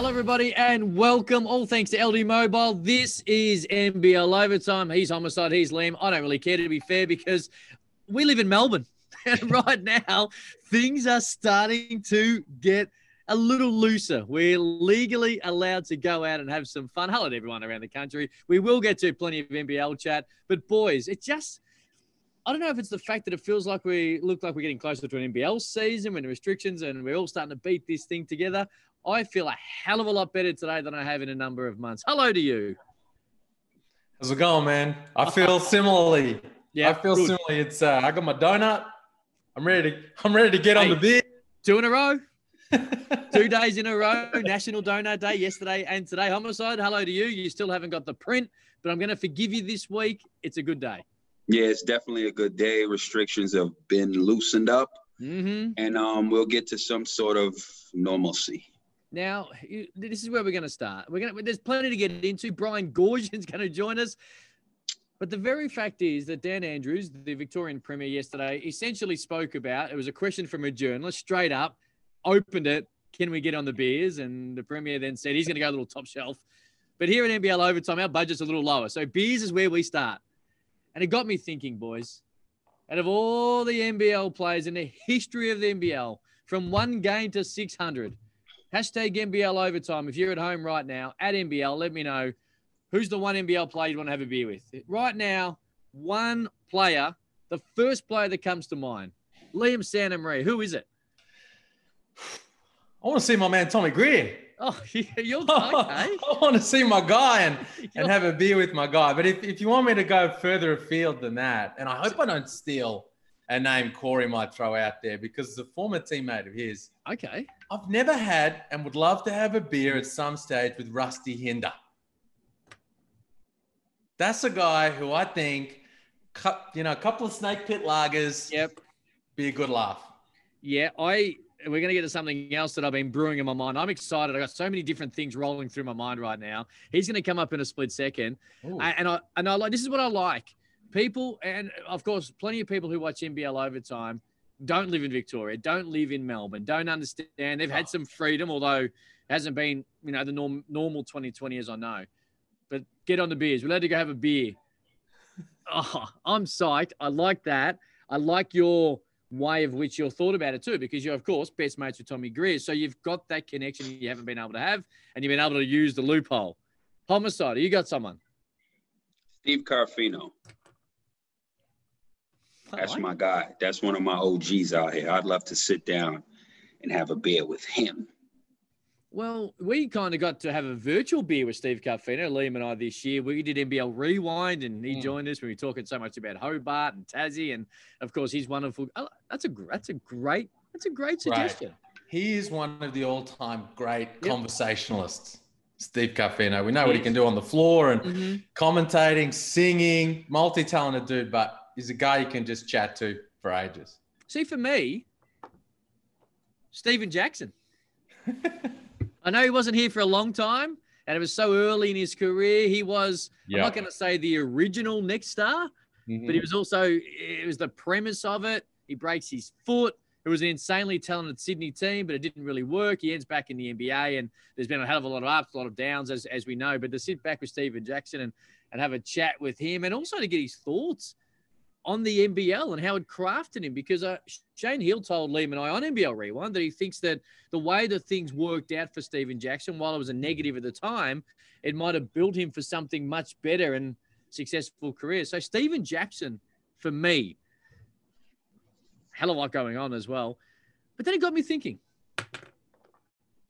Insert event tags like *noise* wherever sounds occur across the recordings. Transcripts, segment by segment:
Hello, everybody, and welcome. All thanks to LD Mobile. This is NBL Overtime. He's Homicide, he's Liam. I don't really care to be fair because we live in Melbourne. *laughs* And right now, things are starting to get a little looser. We're legally allowed to go out and have some fun. Hello to everyone around the country. We will get to plenty of NBL chat. But, boys, it just. I don't know if it's the fact that it feels like we look like we're getting closer to an NBL season when the restrictions and we're all starting to beat this thing together. I feel a hell of a lot better today than I have in a number of months. Hello to you. How's it going, man? I feel similarly. Yeah, I feel good. similarly. It's uh, I got my donut. I'm ready to I'm ready to get on the beer. Two in a row. *laughs* Two days in a row. National Donut Day yesterday and today. Homicide. Hello to you. You still haven't got the print, but I'm going to forgive you this week. It's a good day. Yeah, it's definitely a good day. Restrictions have been loosened up, Mm-hmm. and um, we'll get to some sort of normalcy. Now, this is where we're going to start. We're going to, there's plenty to get into. Brian Goorjian's *laughs* going to join us. But the very fact is that Dan Andrews, the Victorian Premier yesterday, essentially spoke about it was a question from a journalist, straight up, opened it. Can we get on the beers? And the Premier then said he's going to go a little top shelf. But here at NBL Overtime, our budget's a little lower. So beers is where we start. And it got me thinking, boys, out of all the NBL players in the history of the NBL, from one game to 600, Hashtag NBL overtime. If you're at home right now at NBL, let me know who's the one NBL player you want to have a beer with. Right now, one player, the first player that comes to mind, Liam Santa Maria. Who is it? I want to see my man Tommy Greer. Oh, *laughs* you're *laughs* okay. I want to see my guy and, *laughs* and have a beer with my guy. But if, if you want me to go further afield than that, and I hope I don't steal a name Corey might throw out there because it's a former teammate of his. okay. I've never had and would love to have a beer at some stage with Rusty Hinder. That's a guy who I think, you know, a couple of snake pit lagers, Yep. be a good laugh. Yeah, I we're gonna get to something else that I've been brewing in my mind. I'm excited. I got so many different things rolling through my mind right now. He's gonna come up in a split second. Ooh. And I and I like this is what I like. People and of course plenty of people who watch NBL overtime don't live in Victoria, don't live in Melbourne, don't understand. They've had ah. some freedom, although it hasn't been you know the norm, normal 2020 as I know. But get on the beers. We're allowed to go have a beer. *laughs* Oh, I'm psyched. I like that. I like your way of which you're thought about it too, because you're of course best mates with Tommy Greer. So you've got that connection you haven't been able to have, and you've been able to use the loophole. Homicide, you got someone. Steve Carfino, I that's like my guy. That's one of my OGs out here. I'd love to sit down and have a beer with him. Well, we kind of got to have a virtual beer with Steve Carfino, Liam and I this year. We did NBL Rewind, and he Mm. joined us. We were talking so much about Hobart and Tassie, and of course, he's wonderful. Oh, That's a that's a great that's a great Right. suggestion. He is one of the all-time great Yep. conversationalists. Steve Carfino. We know what he He can do on the floor and Mhm. commentating, singing, multi-talented dude, but he's a guy you can just chat to for ages. See, for me, Stephen Jackson. *laughs* I know he wasn't here for a long time, and it was so early in his career. He was I'm not going to say the original next star, Mm-hmm. but he was also it was the premise of it. He breaks his foot. It was an insanely talented Sydney team, but it didn't really work. He ends back in the NBA, and there's been a hell of a lot of ups, a lot of downs, as, as we know. But to sit back with Stephen Jackson and, and have a chat with him, and also to get his thoughts on the NBL and how it crafted him, because uh, Shane Heal told Liam and I on NBL Rewind that he thinks that the way that things worked out for Stephen Jackson, while it was a negative at the time, it might have built him for something much better and successful career. So Stephen Jackson, for me, hell of a lot going on as well. But then it got me thinking,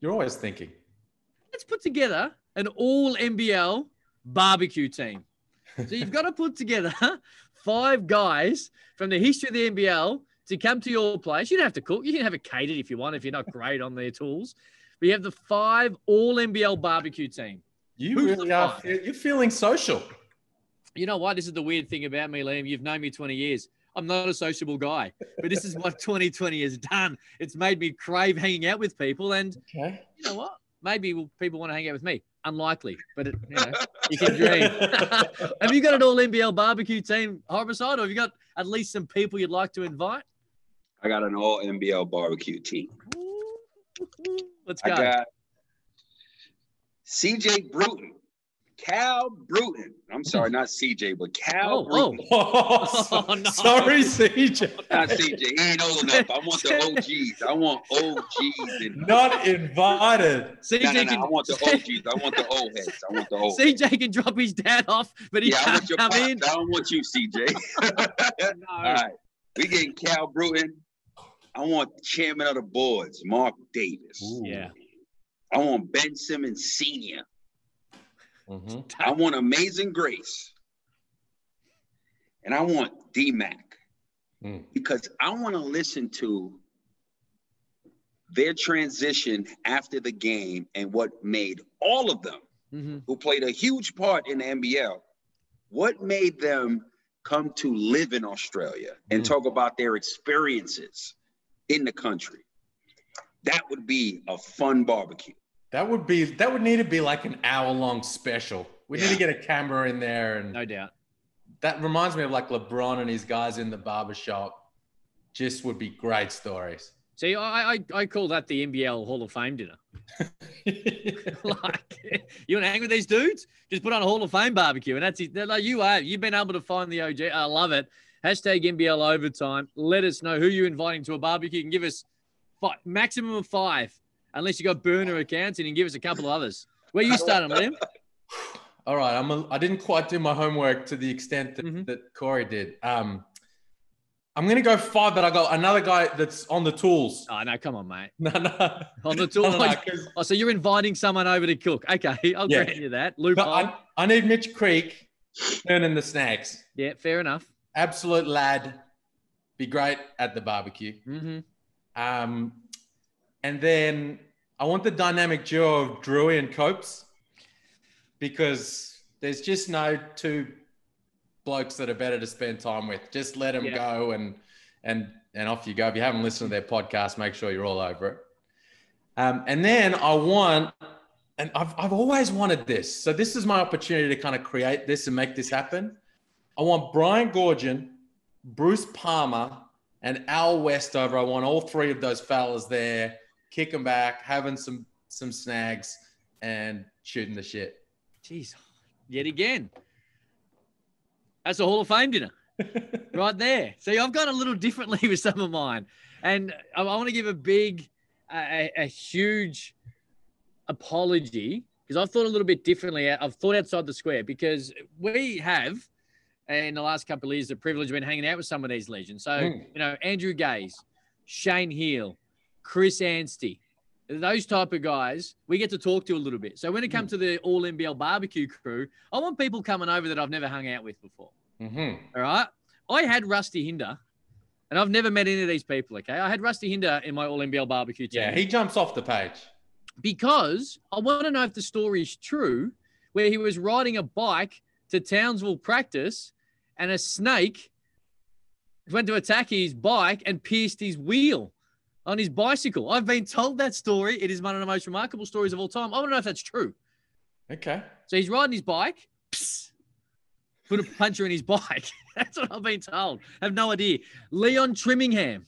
You're always thinking. let's put together an all NBL barbecue team. So you've got to put together five guys from the history of the NBL to come to your place. You don't have to cook. You can have it catered if you want, if you're not great on their tools. But you have the five all NBL barbecue team. You Who's really are. five? You're feeling social. You know what? This is the weird thing about me, Liam. You've known me 20 years. I'm not a sociable guy, but this is what *laughs* 2020 has done. It's made me crave hanging out with people. And Okay. you know what? Maybe people want to hang out with me. Unlikely, but it, you know, *laughs* you can dream. *laughs* have you got an all NBL barbecue team, Homicide, or have you got at least some people you'd like to invite? I got an all NBL barbecue team. Let's go. I go. got CJ Bruton, Cal Bruton. I'm sorry, not CJ, but Cal Oh, oh. Bruton. Oh, *laughs* Oh, no. sorry, CJ. Not CJ. He ain't old enough. I want the OGs. I want OGs. And, Not invited. CJ no, no, can. I want the OGs. I want the old heads. I want the old *laughs* heads. CJ can drop his dad off, but he Yeah, can't want your come in. I don't want you, CJ. *laughs* No. All right. We getting Cal Bruton. I want chairman of the boards, Mark Davis. Ooh. Yeah. I want Ben Simmons Sr. Mhm. I want Amazing Grace. And I want D Mac. Mm. Because I want to listen to their transition after the game and what made all of them Mhm. who played a huge part in the NBL, what made them come to live in Australia and Mm. talk about their experiences in the country. That would be a fun barbecue. That would be that would need to be like an hour long special. We need to get a camera in there and No doubt. that reminds me of like LeBron and his guys in the barbershop. Just would be great stories. See, I, I I call that the NBL Hall of Fame dinner. *laughs* *laughs* like, you want to hang with these dudes? Just put on a Hall of Fame barbecue, and that's it. They're Like you are, you've been able to find the OG. I love it. Hashtag NBL overtime. Let us know who you're inviting to a barbecue. You can give us five, maximum of five, unless you got burner accounts, and give us a couple of others. Where you starting, Liam? *laughs* All right, I'm a, I didn't quite do my homework to the extent that, Mhm. that Corey did. Um, I'm gonna go five, but I got another guy that's on the tools. Oh no, come on, mate. *laughs* No, no, On the tools. *laughs* No, no, Oh, so you're inviting someone over to cook? Okay, I'll Yeah. grant you that. but Loophole. I, I need Mitch Creek turning the snags. yeah, fair enough. Absolute lad, be great at the barbecue. hmm Um, and then I want the dynamic duo of Drewy and Copes because there's just no two blokes that are better to spend time with. Just let them Yeah. go and and and off you go. If you haven't listened to their podcast, make sure you're all over it. Um, and then I want, and I've, I've always wanted this. So this is my opportunity to kind of create this and make this happen. I want Brian Goorjian, Bruce Palmer, and Al Westover. I want all three of those fellas there, kicking back, having some some snags, and shooting the shit. Jeez, yet again. That's a Hall of Fame dinner *laughs* right there. See, I've gone a little differently *laughs* with some of mine, and I, want to give a big, a, a huge apology because I've thought a little bit differently. I've thought outside the square because we have, in the last couple of years, the privilege of been hanging out with some of these legends. So Mm. you know, Andrew Gaze, Shane Heal, Chris Anstey, those type of guys, we get to talk to a little bit. So when it comes to the All NBL barbecue crew, I want people coming over that I've never hung out with before. hmm All right. I had Rusty Hinder, and I've never met any of these people. Okay. I had Rusty Hinder in my All NBL barbecue team Yeah, he jumps off the page. because I want to know if the story is true, where he was riding a bike to Townsville practice and a snake went to attack his bike and pierced his wheel on his bicycle. I've been told that story. It is one of the most remarkable stories of all time. I want to know if that's true. Okay. So he's riding his bike, psst, put a puncher in his bike. *laughs* That's what I've been told. I have no idea. Leon Trimmingham,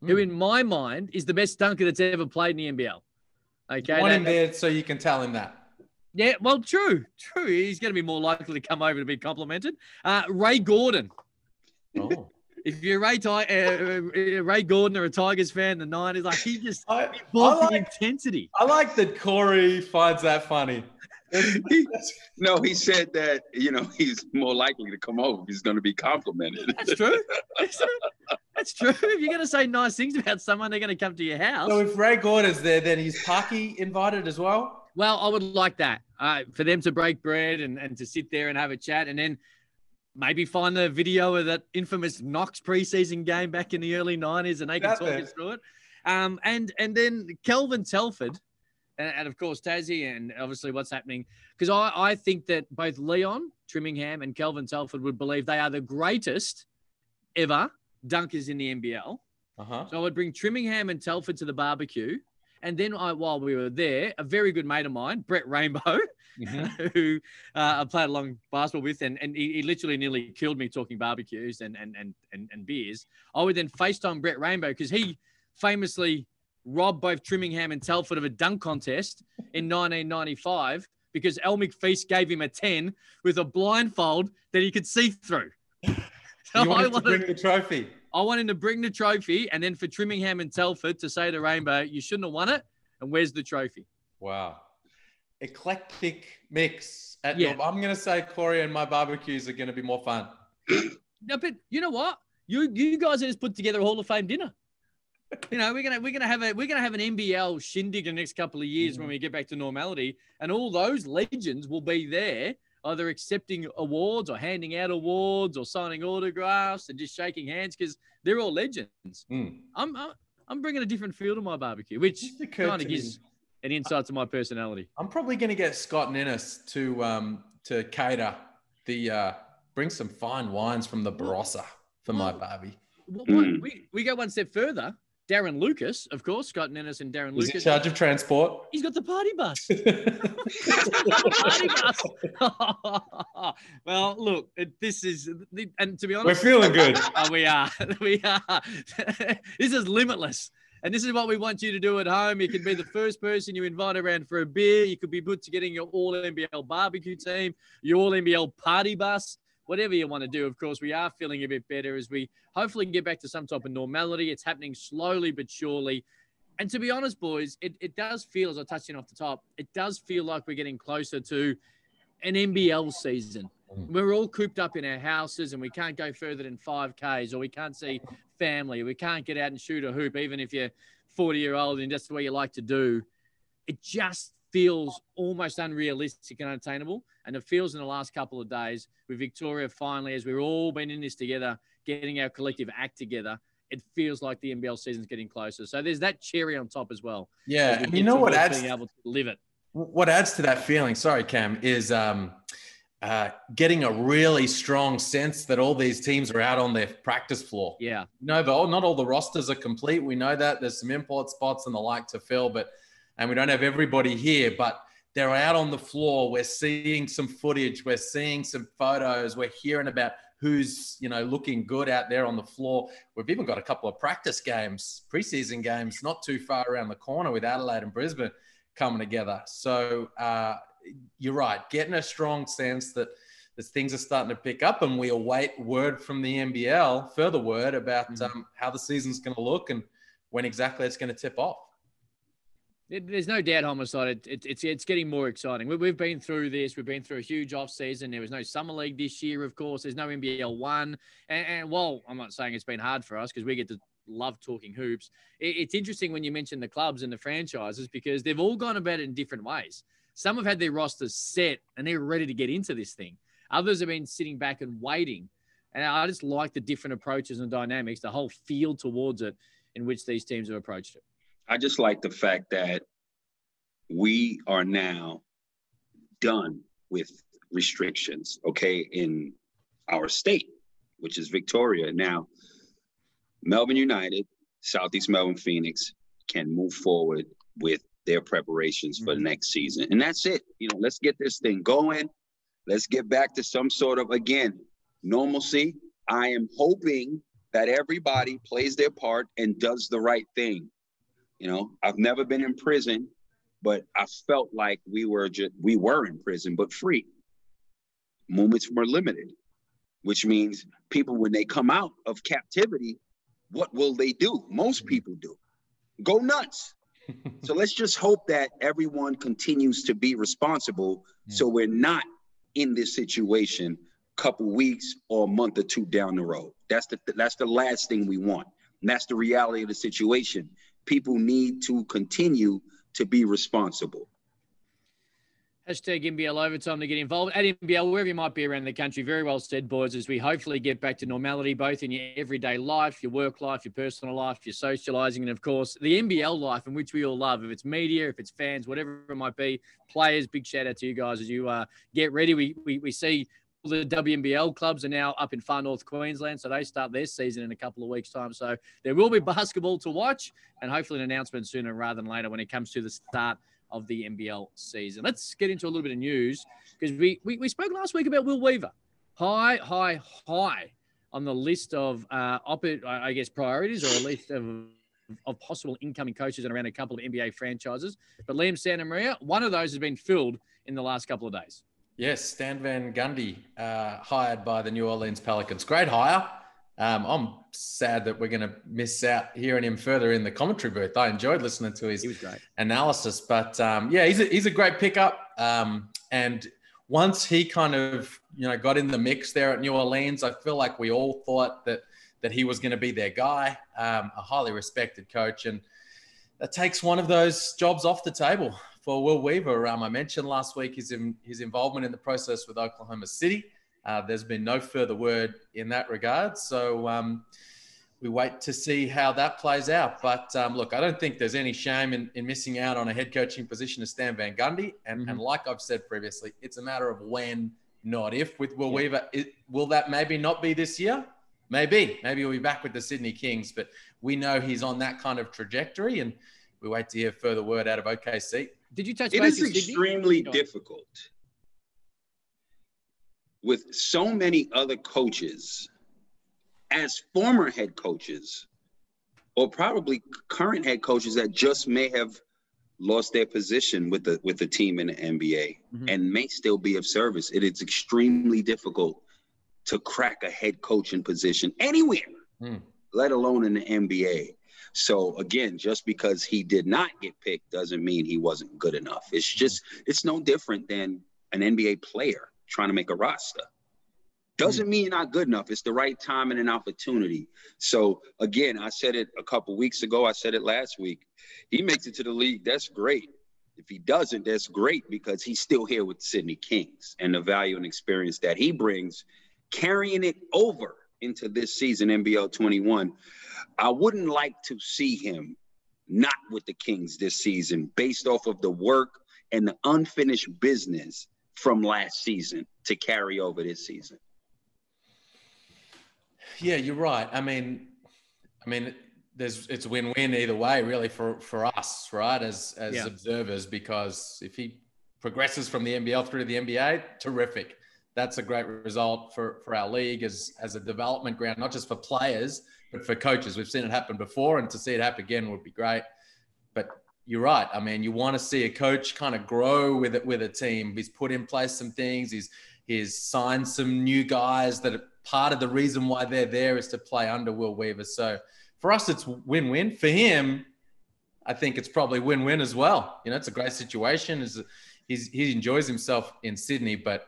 who Mm. in my mind is the best dunker that's ever played in the NBL. Okay. want that- him there so you can tell him that. yeah, well, true, true. He's going to be more likely to come over to be complimented. Uh, Ray Gordon. Oh. If you're Ray, Ti- uh, uh, Ray Gordon or a Tigers fan, the nine is like he just I, he I bought the like intensity. I like that Corey finds that funny. No, he said that, you know, he's more likely to come over if he's going to be complimented. That's true. Isn't? That's true. If you're going to say nice things about someone, they're going to come to your house. So if Ray Gordon's there, then is Parky invited as well? Well, I would like that uh, for them to break bread and, and to sit there and have a chat and then maybe find the video of that infamous Knox preseason game back in the early 90s and they can That talk us through it. Um, and and then Kelvin Telford and, and of course Tassie and obviously what's happening because I, I think that both Leon Trimmingham and Kelvin Telford would believe they are the greatest ever dunkers in the NBL. Uh-huh. So I would bring Trimmingham and Telford to the barbecue. And then I, while we were there, a very good mate of mine, Brett Rainbow, *laughs* Mhm. *laughs* who uh, I played along basketball with, and, and he, he literally nearly killed me talking barbecues and and and and, and beers. I would then FaceTime Brett Rainbow because he famously robbed both Trimmingham and Telford of a dunk contest in 1995 because Elle McFeast gave him a 10 with a blindfold that he could see through. *laughs* So wanted *laughs* I wanted, to bring the trophy. I want him to bring the trophy and then for Trimmingham and Telford to say to Rainbow, you shouldn't have won it. And where's the trophy? Wow. Eclectic mix. At yeah. Your, I'm going to say Corey and my barbecues are going to be more fun. *clears throat* no, but you know what? You you guys have just put together a Hall of Fame dinner. *laughs* You know, we're gonna we're gonna have a we're gonna have an NBL shindig in the next couple of years mm-hmm. when we get back to normality, and all those legends will be there, either accepting awards or handing out awards or signing autographs and just shaking hands because they're all legends. Mm. I'm, I'm I'm bringing a different feel to my barbecue, which kind of gives an insights to my personality. I'm probably going to get Scott Ninnis to um to cater the uh bring some fine wines from the Barossa for my Barbie. Mm. We, we go one step further. Darren Lucas, of course, Scott Ninnis and Darren Lucas. in charge of transport. He's got the party bus. *laughs* party bus. *laughs* well, look, this is, and to be honest, we're feeling good. *laughs* We are. We are. this is limitless. And this is what we want you to do at home. You can be the first person you invite around for a beer. You could be put to getting your all NBL barbecue team, your all NBL party bus whatever you want to do. Of course, we are feeling a bit better as we hopefully get back to some type of normality. It's happening slowly but surely. And to be honest, boys, it, it does feel, as I touched in off the top, it does feel like we're getting closer to an NBL season. Mm. We're all cooped up in our houses and we can't go further than 5Ks or we can't see family. We can't get out and shoot a hoop, even if you're 40 year old and that's the way you like to do. It just feels almost unrealistic and unattainable. And it feels in the last couple of days with Victoria finally, as we've all been in this together, getting our collective act together, it feels like the NBL season's getting closer. So there's that cherry on top as well. Yeah, and you know what adds being able to live it. What adds to that feeling? Sorry, Cam, is um, uh, getting a really strong sense that all these teams are out on their practice floor. Yeah. No, but not all the rosters are complete. We know that there's some import spots and the like to fill, but and we don't have everybody here, but they're out on the floor. We're seeing some footage. We're seeing some photos. We're hearing about who's you know looking good out there on the floor. We've even got a couple of practice games, preseason games, not too far around the corner with Adelaide and Brisbane coming together. So uh, you're right, getting a strong sense that as things are starting to pick up, and we await word from the NBL, further word about mm-hmm. um, how the season's going to look and when exactly it's going to tip off. It, there's no doubt, homicide. It, it, it's it's getting more exciting. We, have been through this. We've been through a huge off season. There was no summer league this year, of course. There's no NBL one. And, and while I'm not saying it's been hard for us because we get to love talking hoops, it, it's interesting when you mention the clubs and the franchises because they've all gone about it in different ways. Some have had their rosters set and they're ready to get into this thing. Others have been sitting back and waiting. And I just like the different approaches and dynamics, the whole feel towards it in which these teams have approached it. I just like the fact that we are now done with restrictions, okay, in our state, which is Victoria. Now, Melbourne United, Southeast Melbourne Phoenix can move forward with their preparations for the mm-hmm. next season. And that's it. You know, let's get this thing going. Let's get back to some sort of, again, normalcy. I am hoping that everybody plays their part and does the right thing. You know, I've never been in prison, but I felt like we were just we were in prison, but free. Moments were limited, which means people when they come out of captivity, what will they do? Most people do. Go nuts. *laughs* so let's just hope that everyone continues to be responsible yeah. so we're not in this situation a couple weeks or a month or two down the road. That's the that's the last thing we want. And that's the reality of the situation people need to continue to be responsible. Hashtag NBL overtime to get involved at NBL, wherever you might be around the country. Very well said, boys, as we hopefully get back to normality, both in your everyday life, your work life, your personal life, your socializing, and of course, the NBL life in which we all love. If it's media, if it's fans, whatever it might be, players, big shout out to you guys as you uh, get ready. We, we, we see the WNBL clubs are now up in far north Queensland, so they start their season in a couple of weeks' time. So there will be basketball to watch, and hopefully an announcement sooner rather than later when it comes to the start of the NBL season. Let's get into a little bit of news because we, we, we spoke last week about Will Weaver. High, high, high on the list of uh, op- I guess priorities or a list of of possible incoming coaches and around a couple of NBA franchises. But Liam Santa Maria, one of those has been filled in the last couple of days. Yes, Stan Van Gundy, uh, hired by the New Orleans Pelicans. Great hire. Um, I'm sad that we're going to miss out hearing him further in the commentary booth. I enjoyed listening to his analysis, but um, yeah, he's a, he's a great pickup. Um, and once he kind of you know got in the mix there at New Orleans, I feel like we all thought that that he was going to be their guy, um, a highly respected coach, and that takes one of those jobs off the table for Will Weaver. Um, I mentioned last week his his involvement in the process with Oklahoma City. Uh, there's been no further word in that regard, so um, we wait to see how that plays out. But um, look, I don't think there's any shame in, in, missing out on a head coaching position as Stan Van Gundy. And, mm-hmm. and like I've said previously, it's a matter of when, not if. With Will yeah. Weaver, it, will that maybe not be this year? Maybe. Maybe he'll be back with the Sydney Kings, but we know he's on that kind of trajectory, and we wait to hear further word out of OKC. Did you touch? It is extremely difficult with so many other coaches as former head coaches or probably current head coaches that just may have lost their position with the with the team in the NBA mm-hmm. and may still be of service. It is extremely difficult to crack a head coaching position anywhere, mm. let alone in the NBA. So again, just because he did not get picked doesn't mean he wasn't good enough. It's just it's no different than an NBA player trying to make a roster. Doesn't hmm. mean you're not good enough. It's the right time and an opportunity. So again, I said it a couple weeks ago. I said it last week. He makes it to the league. That's great. If he doesn't, that's great because he's still here with Sydney Kings and the value and experience that he brings, carrying it over into this season, NBL 21. I wouldn't like to see him not with the Kings this season based off of the work and the unfinished business from last season to carry over this season. Yeah, you're right. I mean, I mean, there's it's win-win either way, really, for for us, right, as as yeah. observers, because if he progresses from the NBL through to the NBA, terrific. That's a great result for for our league as as a development ground, not just for players but for coaches. We've seen it happen before, and to see it happen again would be great. But you're right. I mean, you want to see a coach kind of grow with it with a team. He's put in place some things. He's he's signed some new guys that are part of the reason why they're there is to play under Will Weaver. So for us, it's win-win. For him, I think it's probably win-win as well. You know, it's a great situation. Is he enjoys himself in Sydney, but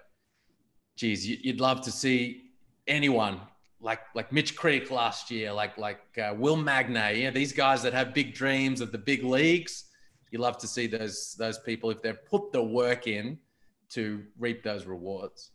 geez, you'd love to see anyone like like Mitch Creek last year, like like uh, Will Magnay. You know, these guys that have big dreams of the big leagues. You love to see those those people if they've put the work in to reap those rewards.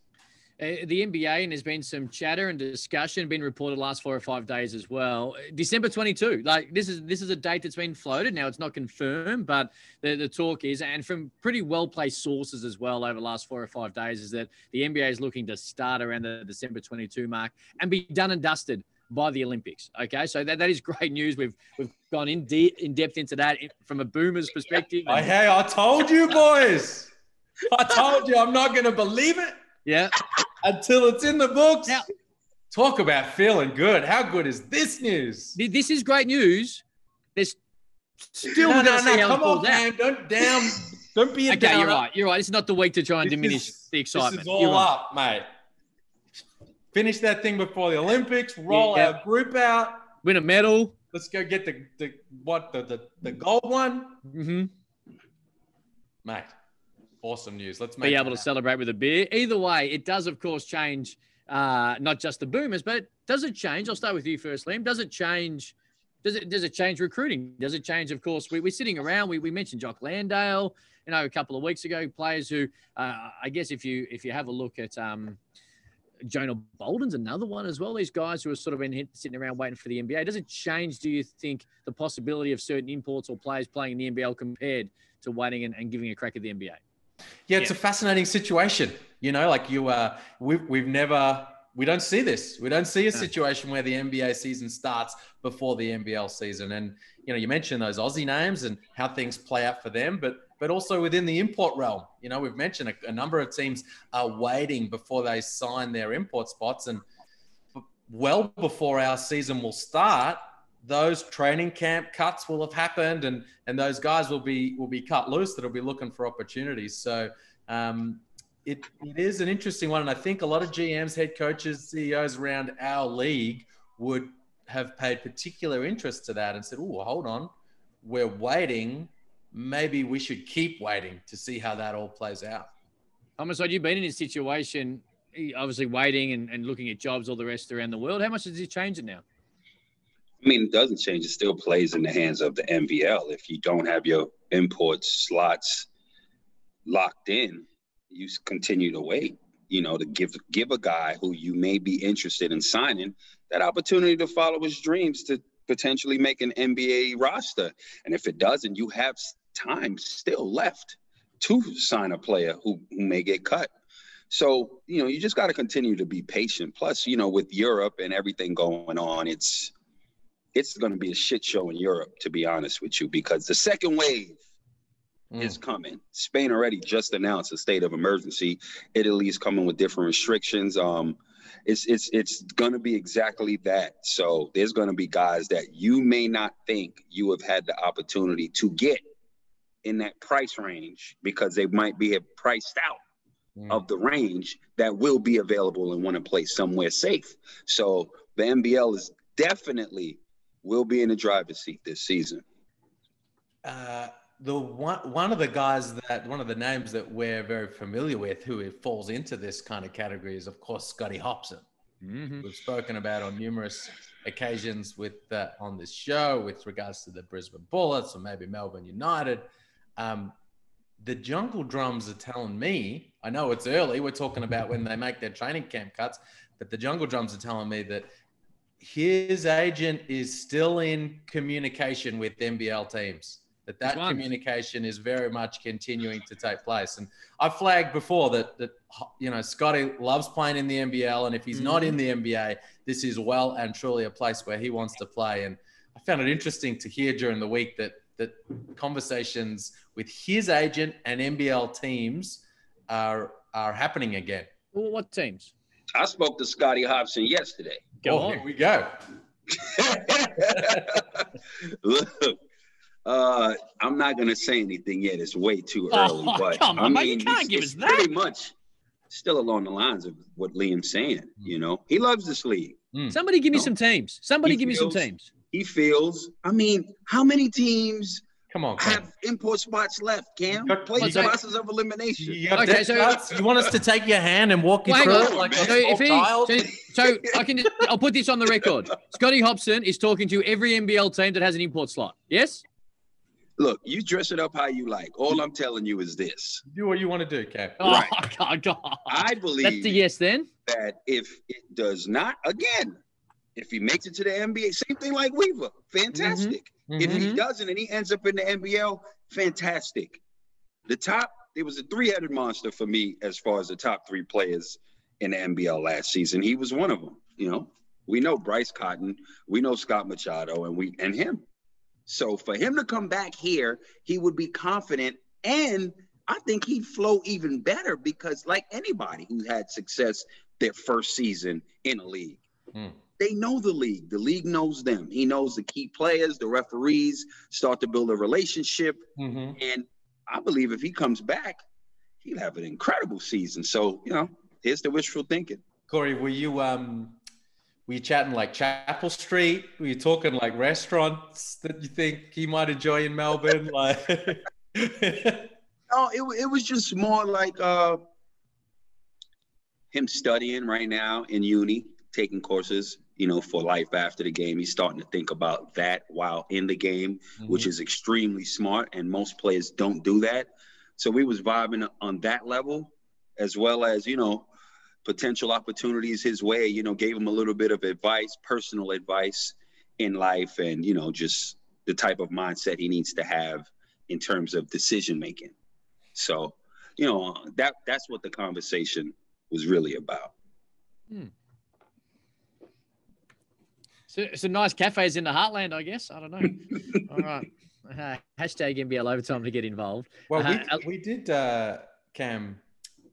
Uh, the NBA, and there's been some chatter and discussion been reported last four or five days as well. December 22, like this is this is a date that's been floated. Now it's not confirmed, but the, the talk is, and from pretty well placed sources as well over the last four or five days, is that the NBA is looking to start around the December 22 mark and be done and dusted by the Olympics. Okay, so that, that is great news. We've we've gone in deep in depth into that from a Boomers perspective. Hey, I told you, boys. I told you I'm not going to believe it. Yeah. Until it's in the books. Now, Talk about feeling good. How good is this news? This is great news. There's still no, no, no. Come on, man. Don't down. Don't be a okay. Downer. You're right. You're right. It's not the week to try and this diminish is, the excitement. This is all up, mate. Finish that thing before the Olympics. Roll yeah. our group out. Win a medal. Let's go get the the what the the, the gold one. Mm-hmm. Mate, Awesome news. Let's be able to celebrate with a beer. Either way, it does, of course, change uh, not just the boomers, but does it change? I'll start with you first, Liam. Does it change? Does it does it change recruiting? Does it change? Of course, we, we're sitting around. We, we mentioned Jock Landale, you know, a couple of weeks ago. Players who, uh, I guess, if you if you have a look at um, Jonah Bolden's another one as well. These guys who are sort of been sitting around waiting for the NBA. Does it change? Do you think the possibility of certain imports or players playing in the NBL compared to waiting and, and giving a crack at the NBA? Yeah, it's yeah. a fascinating situation. You know, like you, uh, we've, we've never, we don't see this. We don't see a situation where the NBA season starts before the NBL season. And, you know, you mentioned those Aussie names and how things play out for them, but, but also within the import realm. You know, we've mentioned a, a number of teams are waiting before they sign their import spots. And well before our season will start, those training camp cuts will have happened, and and those guys will be will be cut loose that'll be looking for opportunities. So um, it it is an interesting one, and I think a lot of GMs, head coaches, CEOs around our league would have paid particular interest to that and said, "Oh, hold on, we're waiting. Maybe we should keep waiting to see how that all plays out." Homicide, you've been in this situation, obviously waiting and, and looking at jobs, all the rest around the world. How much does it change it now? I mean, it doesn't change. It still plays in the hands of the NBL. If you don't have your import slots locked in, you continue to wait. You know, to give give a guy who you may be interested in signing that opportunity to follow his dreams to potentially make an NBA roster. And if it doesn't, you have time still left to sign a player who, who may get cut. So, you know, you just got to continue to be patient. Plus, you know, with Europe and everything going on, it's it's going to be a shit show in Europe, to be honest with you, because the second wave mm. is coming. Spain already just announced a state of emergency. Italy's coming with different restrictions. Um, it's it's it's going to be exactly that. So there's going to be guys that you may not think you have had the opportunity to get in that price range because they might be priced out mm. of the range that will be available and want to play somewhere safe. So the NBL is definitely will be in the driver's seat this season. Uh, the one one of the guys that one of the names that we're very familiar with who falls into this kind of category is of course Scotty Hopson. Mm-hmm. We've spoken about on numerous occasions with uh, on this show with regards to the Brisbane Bullets or maybe Melbourne United. Um, the jungle drums are telling me, I know it's early, we're talking about when they make their training camp cuts, but the jungle drums are telling me that his agent is still in communication with NBL teams. That that communication is very much continuing to take place. And I flagged before that that you know Scotty loves playing in the NBL, and if he's mm-hmm. not in the NBA, this is well and truly a place where he wants to play. And I found it interesting to hear during the week that that conversations with his agent and NBL teams are are happening again. Well, what teams? I spoke to Scotty Hopson yesterday. Go oh, on. Here we go. *laughs* Look, uh, I'm not gonna say anything yet. It's way too oh, early. Oh, but come on, I mean, you can't it's, give us that. Pretty much still along the lines of what Liam's saying. You know, he loves this league. Mm. Somebody give me some teams. Somebody he give feels, me some teams. He feels. I mean, how many teams Come on, Cam. have import spots left, Cam. Got, Play process of elimination. You, okay, so you want us to take your hand and walk you through it like so if he, so, so, I can I'll put this on the record. *laughs* Scotty Hopson is talking to every NBL team that has an import slot. Yes. Look, you dress it up how you like. All I'm telling you is this: do what you want to do, Cam. Oh, right. Oh, *laughs* God, God. I believe that's the yes. Then that if it does not, again, if he makes it to the NBA, same thing like Weaver, fantastic. Mm-hmm. If he mm-hmm. doesn't and he ends up in the NBL, fantastic. The top, it was a three-headed monster for me as far as the top three players in the NBL last season. He was one of them. You know, we know Bryce Cotton, we know Scott Machado, and we and him. So for him to come back here, he would be confident, and I think he'd flow even better because, like anybody who had success their first season in a league, mm they know the league. The league knows them. He knows the key players, the referees, start to build a relationship. Mm-hmm. And I believe if he comes back, he'll have an incredible season. So, you know, here's the wishful thinking. Corey, were you um were you chatting like Chapel Street? Were you talking like restaurants that you think he might enjoy in Melbourne? *laughs* like No, it, it was just more like uh him studying right now in uni, taking courses, you know, for life after the game. He's starting to think about that while in the game, mm-hmm. which is extremely smart. And most players don't do that. So we was vibing on that level, as well as, you know, potential opportunities his way, you know, gave him a little bit of advice, personal advice in life and, you know, just the type of mindset he needs to have in terms of decision making. So, you know, that that's what the conversation was really about. Hmm. So, some nice cafes in the heartland, I guess. I don't know. *laughs* All right. Uh, hashtag NBL overtime to get involved. Well, uh, we, we did, uh, Cam,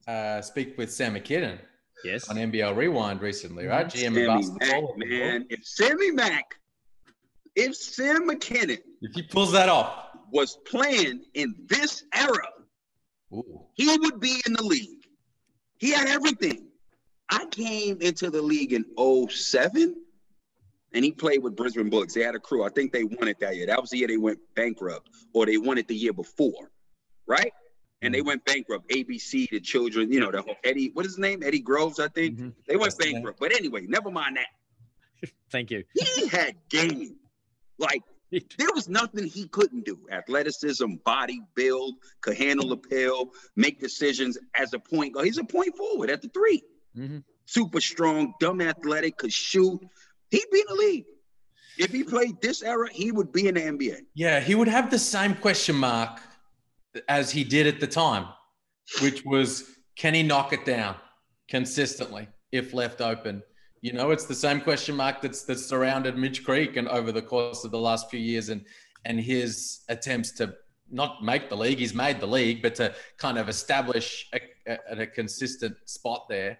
uh, speak with Sam McKinnon. Yes. On NBL Rewind recently, right? GM Sammy basketball. Mac, man, if Sammy Mack if Sam McKinnon If he pulls that off, was playing in this era, Ooh. he would be in the league. He had everything. I came into the league in 07 and he played with Brisbane Bullets. They had a crew. I think they won it that year. That was the year they went bankrupt, or they won it the year before, right? And they went bankrupt. ABC, the children, you know, the whole Eddie, what is his name? Eddie Groves, I think. Mhm. They went That's bankrupt. But anyway, never mind that. *laughs* Thank you. He had game. Like *laughs* there was nothing he couldn't do. Athleticism, body build, could handle the pill, make decisions as a point guard. He's a point forward at the 3 Mhm. Super strong, dumb athletic, could shoot. He'd be in the league. If he played this era, he would be in the NBA. Yeah, he would have the same question mark as he did at the time, which was can he knock it down consistently if left open? You know, it's the same question mark that's that's surrounded Mitch Creek and over the course of the last few years and and his attempts to not make the league, he's made the league, but to kind of establish a, a, a consistent spot there.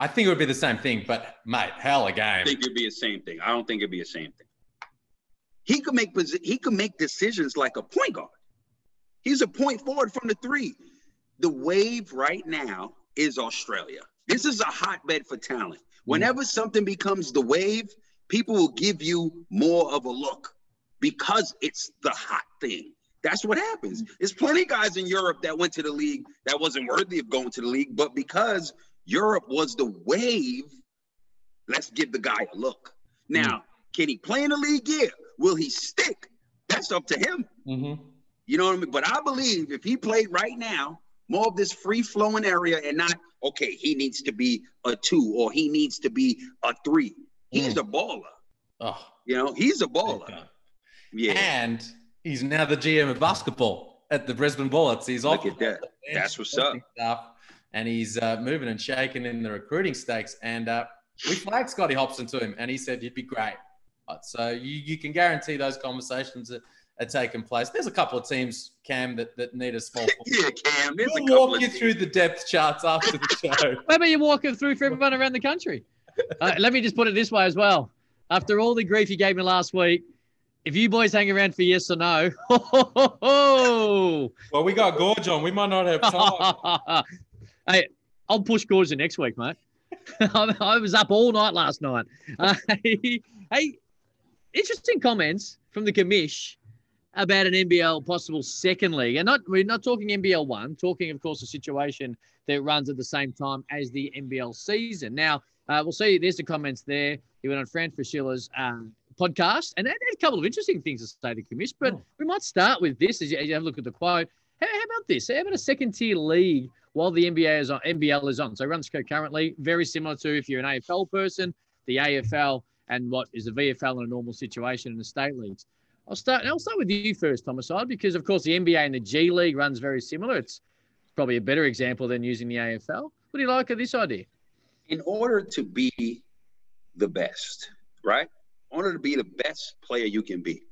I think it would be the same thing, but mate, hell a I game. think it'd be the same thing. I don't think it'd be the same thing. He could make he could make decisions like a point guard. He's a point forward from the three. The wave right now is Australia. This is a hotbed for talent. Mm. Whenever something becomes the wave, people will give you more of a look because it's the hot thing. That's what happens. There's plenty of guys in Europe that went to the league that wasn't worthy of going to the league, but because Europe was the wave, let's give the guy a look. Now, can he play in the league? Yeah. Will he stick? That's up to him. Mhm. You know what I mean? But I believe if he played right now, more of this free flowing area and not, okay, he needs to be a two or he needs to be a three. He's a baller. Oh, You know, he's a baller. Yeah. And he's now the GM of basketball at the Brisbane Bullets. He's Look off at that. That's what's up. Stuff, and he's uh, moving and shaking in the recruiting stakes. And uh, we flagged Scotty Hopson to him, and he said he'd be great. Uh, So you, you can guarantee those conversations are, are taking place. There's a couple of teams, Cam, that, that need a small. *laughs* Yeah, Cam. There's We'll couple walk of you through the depth charts after the *laughs* show. Maybe you walk it through for everyone around the country. Uh, let me just put it this way as well. After all the grief you gave me last week, if you boys hang around for yes or no, *laughs* well, we got Gorge on. We might not have time. Hey, I'll push Gorge next week, mate. *laughs* I I was up all night last night. *laughs* Uh, hey, interesting comments from the commish about an NBL possible second league, and not we're not talking NBL one, talking of course a situation that runs at the same time as the NBL season. Now uh, we'll see. There's the comments there. He went on Fran Fraschilla's um, podcast, and had a couple of interesting things to say to commish. But Oh. we might start with this as you, as you have a look at the quote. How, how about this? How about a second tier league while the NBA is on? NBL is on. So it runs concurrently, very similar to if you're an AFL person, the AFL, and what is the VFL in a normal situation in the state leagues. I'll start. I'll start with you first, Homicide, because of course the NBA and the G League runs very similar. It's probably a better example than using the AFL. What do you like of this idea? in order to be the best, right? In order to be the best player you can be,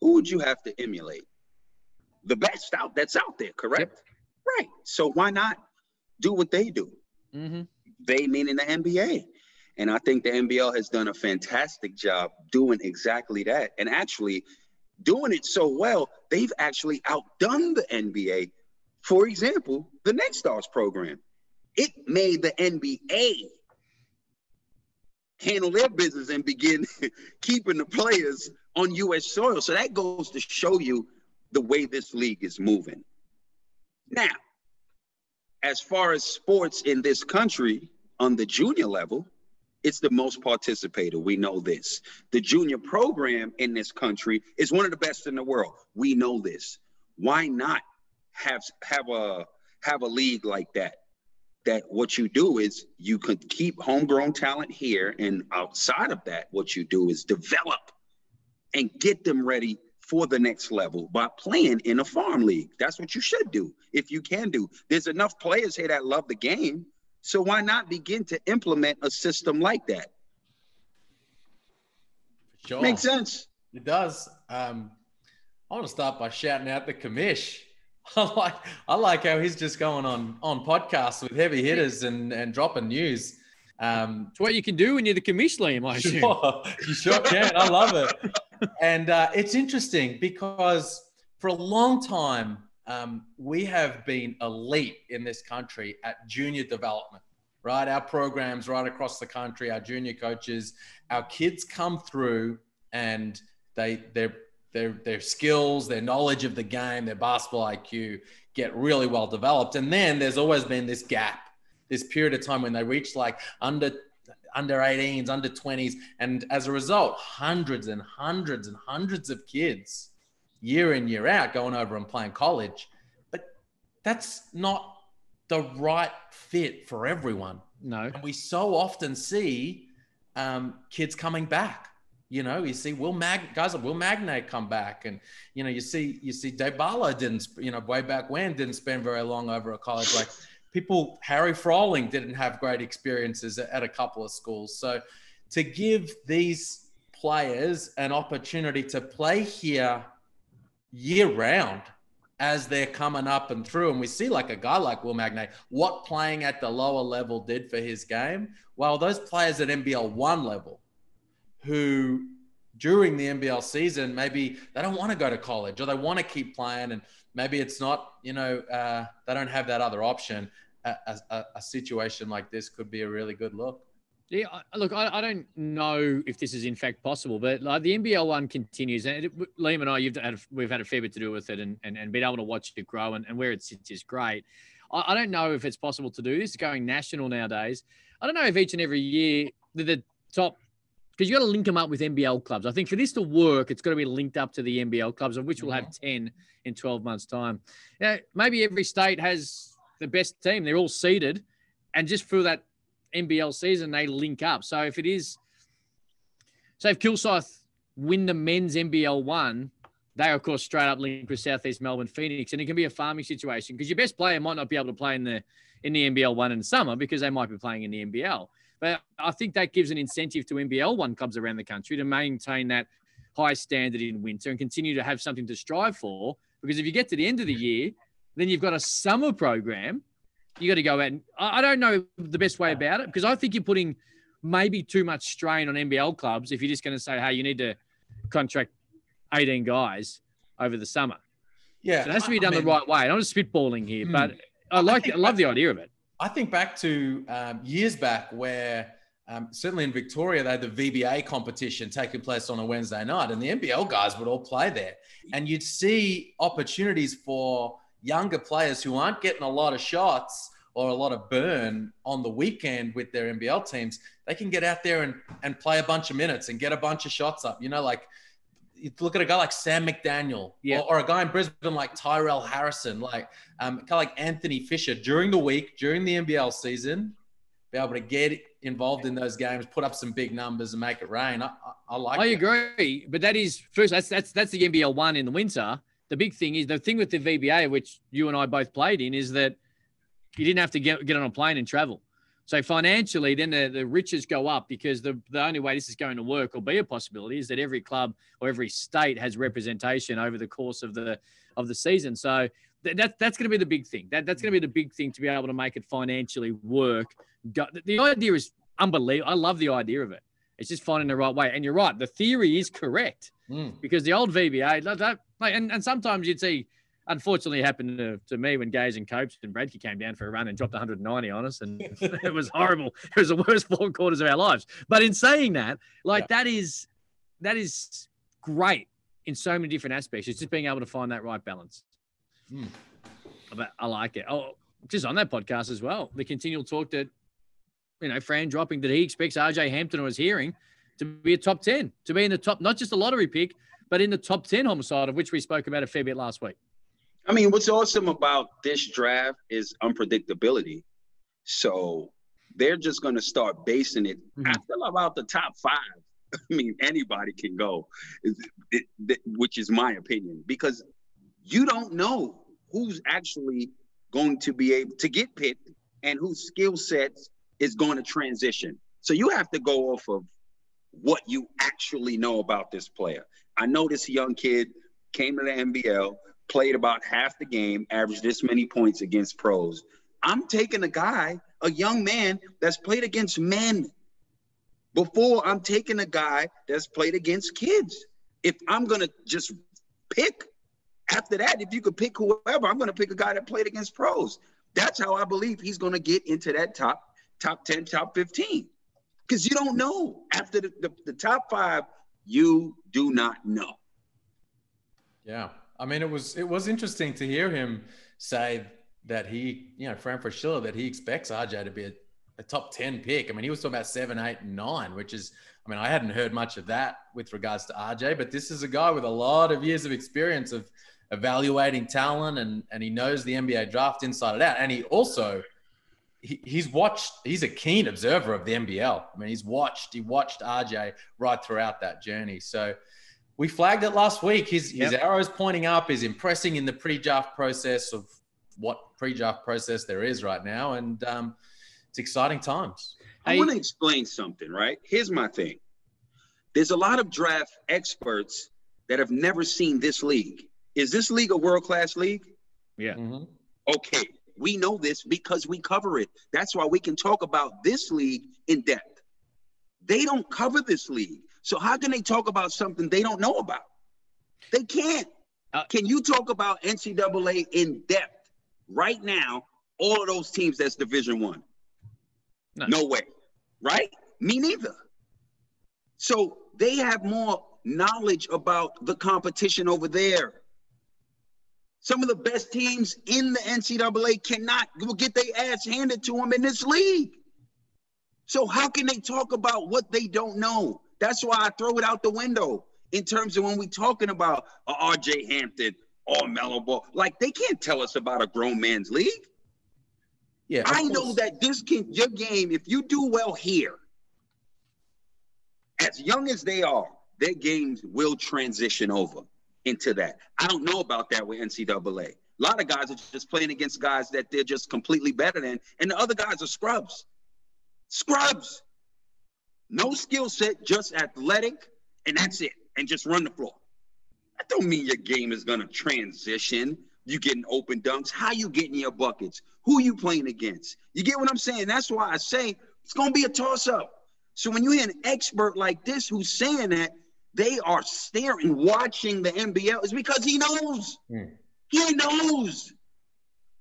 who would you have to emulate? The best out that's out there, correct? Right. So why not do what they do? Mm-hmm. They meaning the NBA. And I think the NBL has done a fantastic job doing exactly that. And actually doing it so well, they've actually outdone the NBA. For example, the Next Stars program. It made the NBA handle their business and begin *laughs* keeping the players on US soil. So that goes to show you the way this league is moving. Now, as far as sports in this country on the junior level, it's the most participated. We know this. The junior program in this country is one of the best in the world. We know this. Why not have have a have a league like that? That what you do is you could keep homegrown talent here, and outside of that, what you do is develop and get them ready for the next level by playing in a farm league. That's what you should do if you can do. There's enough players here that love the game. So why not begin to implement a system like that? Sure. Makes sense. It does. Um, I want to start by shouting out the commish. *laughs* I like I like how he's just going on on podcasts with heavy hitters and and dropping news. Um, It's what you can do when you're the commish, Liam, I assume. sure, *laughs* you sure can. I love it. and uh, it's interesting because for a long time, um, we have been elite in this country at junior development, right? Our programs right across the country, our junior coaches, our kids come through and they their their their skills, their knowledge of the game, their basketball IQ get really well developed. And then there's always been this gap, this period of time when they reach like under under 18s, under 20s, and as a result, hundreds and hundreds and hundreds of kids year in, year out going over and playing college. But that's not the right fit for everyone. No. And we so often see um, kids coming back. You know, you see Will Mag guys like Will Magnay come back, and you know, you see you see Debala didn't, you know, way back when didn't spend very long over a college. Like people, Harry Froling didn't have great experiences at a couple of schools. So to give these players an opportunity to play here year round as they're coming up and through. And we see like a guy like Will Magnay, what playing at the lower level did for his game. Well, those players at NBL one level who during the NBL season, maybe they don't want to go to college or they want to keep playing and maybe it's not, you know, uh, they don't have that other option. A, a, a situation like this could be a really good look. Yeah, look, I, I, don't know if this is in fact possible, but like the NBL one continues, and it, Liam and I, you've had we've had a fair bit to do with it, and and, and been able to watch it grow, and, and where it sits is great. I, I don't know if it's possible to do this going national nowadays. I don't know if each and every year the, the top because you got to link them up with NBL clubs. I think for this to work, it's got to be linked up to the NBL clubs, of which we'll have mm-hmm. ten in twelve months' time. Yeah, maybe every state has the best team; they're all seeded, and just through that NBL season, they link up. So if it is, so if Kilsyth win the men's NBL one, they of course straight up linked with Southeast Melbourne Phoenix, and it can be a farming situation because your best player might not be able to play in the in the NBL one in the summer because they might be playing in the NBL. But I think that gives an incentive to NBL one clubs around the country to maintain that high standard in winter and continue to have something to strive for. Because if you get to the end of the year, then you've got a summer program you got to go out. And I don't know the best way about it because I think you're putting maybe too much strain on NBL clubs if you're just going to say, hey, you need to contract 18 guys over the summer. Yeah, so it has to be done I mean, the right way. And I'm just spitballing here, but hmm. I like, I, I love the idea of it. I think back to um, years back where um, certainly in Victoria, they had the VBA competition taking place on a Wednesday night, and the NBL guys would all play there. And you'd see opportunities for younger players who aren't getting a lot of shots or a lot of burn on the weekend with their NBL teams, they can get out there and, and play a bunch of minutes and get a bunch of shots up. You know, like you look at a guy like Sam McDaniel yeah. or, or, a guy in Brisbane like Tyrell Harrison, like um, kind of like Anthony Fisher during the week, during the NBL season, be able to get involved in those games, put up some big numbers and make it rain. I, I, I like I that. agree. But that is first, that's, that's, that's the NBL one in the winter the big thing is the thing with the VBA, which you and I both played in, is that you didn't have to get, get on a plane and travel. So financially, then the, the riches go up because the, the only way this is going to work or be a possibility is that every club or every state has representation over the course of the of the season. So that, that that's going to be the big thing. That that's going to be the big thing to be able to make it financially work. The idea is unbelievable. I love the idea of it. It's just finding the right way. And you're right. The theory is correct mm. because the old VBA, that, and, and sometimes you'd see, unfortunately, it happened to, to me when Gaze and Copes and Bradtke came down for a run and dropped 190 on us. And *laughs* it was horrible. It was the worst four quarters of our lives. But in saying that, like yeah. that is, that is great in so many different aspects. It's just being able to find that right balance. Mm. But I like it. Oh, just on that podcast as well, the continual talk that you know, Fran dropping that he expects RJ Hampton or his hearing to be a top 10, to be in the top, not just a lottery pick, but in the top 10 homicide, of which we spoke about a fair bit last week. I mean, what's awesome about this draft is unpredictability. So they're just going to start basing it mm-hmm. after about the top five. *laughs* I mean, anybody can go, which is my opinion, because you don't know who's actually going to be able to get picked and whose skill sets is going to transition. So you have to go off of what you actually know about this player. I know this young kid came to the NBL, played about half the game, averaged this many points against pros. I'm taking a guy, a young man that's played against men before I'm taking a guy that's played against kids. if I'm gonna just pick after that, if you could pick whoever, I'm gonna pick a guy that played against pros. That's how I believe he's gonna get into that top top 10, top 15. Because you don't know. After the, the, the top five, you do not know. Yeah. I mean, it was it was interesting to hear him say that he, you know, Fran Fraschilla, that he expects RJ to be a, a, top 10 pick. I mean, he was talking about seven, eight, and nine, which is, I mean, I hadn't heard much of that with regards to RJ, but this is a guy with a lot of years of experience of evaluating talent and, and he knows the NBA draft inside and out. And he also, he, he's watched, he's a keen observer of the NBL. I mean, he's watched, he watched RJ right throughout that journey. So, we flagged it last week. His, yep. his arrows pointing up is impressing in the pre-draft process of what pre-draft process there is right now, and um, it's exciting times. I want to explain something, right? Here's my thing. There's a lot of draft experts that have never seen this league. Is this league a world-class league? Yeah. Mm-hmm. Okay, we know this because we cover it. That's why we can talk about this league in depth. They don't cover this league. So how can they talk about something they don't know about? They can't. Uh, can you talk about NCAA in depth? right now, all of those teams that's Division One. No. no way, right? Me neither. So they have more knowledge about the competition over there. Some of the best teams in the NCAA cannot will get their ass handed to them in this league. So how can they talk about what they don't know? That's why I throw it out the window in terms of when we talking about uh, RJ Hampton or Melo Ball. Like they can't tell us about a grown man's league. Yeah, I course. know that this can your game. If you do well here, as young as they are, their games will transition over into that. I don't know about that with NCAA. A lot of guys are just playing against guys that they're just completely better than, and the other guys are scrubs. Scrubs. No skill set, just athletic, and that's it. And just run the floor. That don't mean your game is gonna transition. You getting open dunks. How you getting your buckets? Who you playing against? You get what I'm saying? That's why I say it's gonna be a toss up. So when you hear an expert like this who's saying that, they are staring, watching the NBL, is because he knows. Mm. He knows.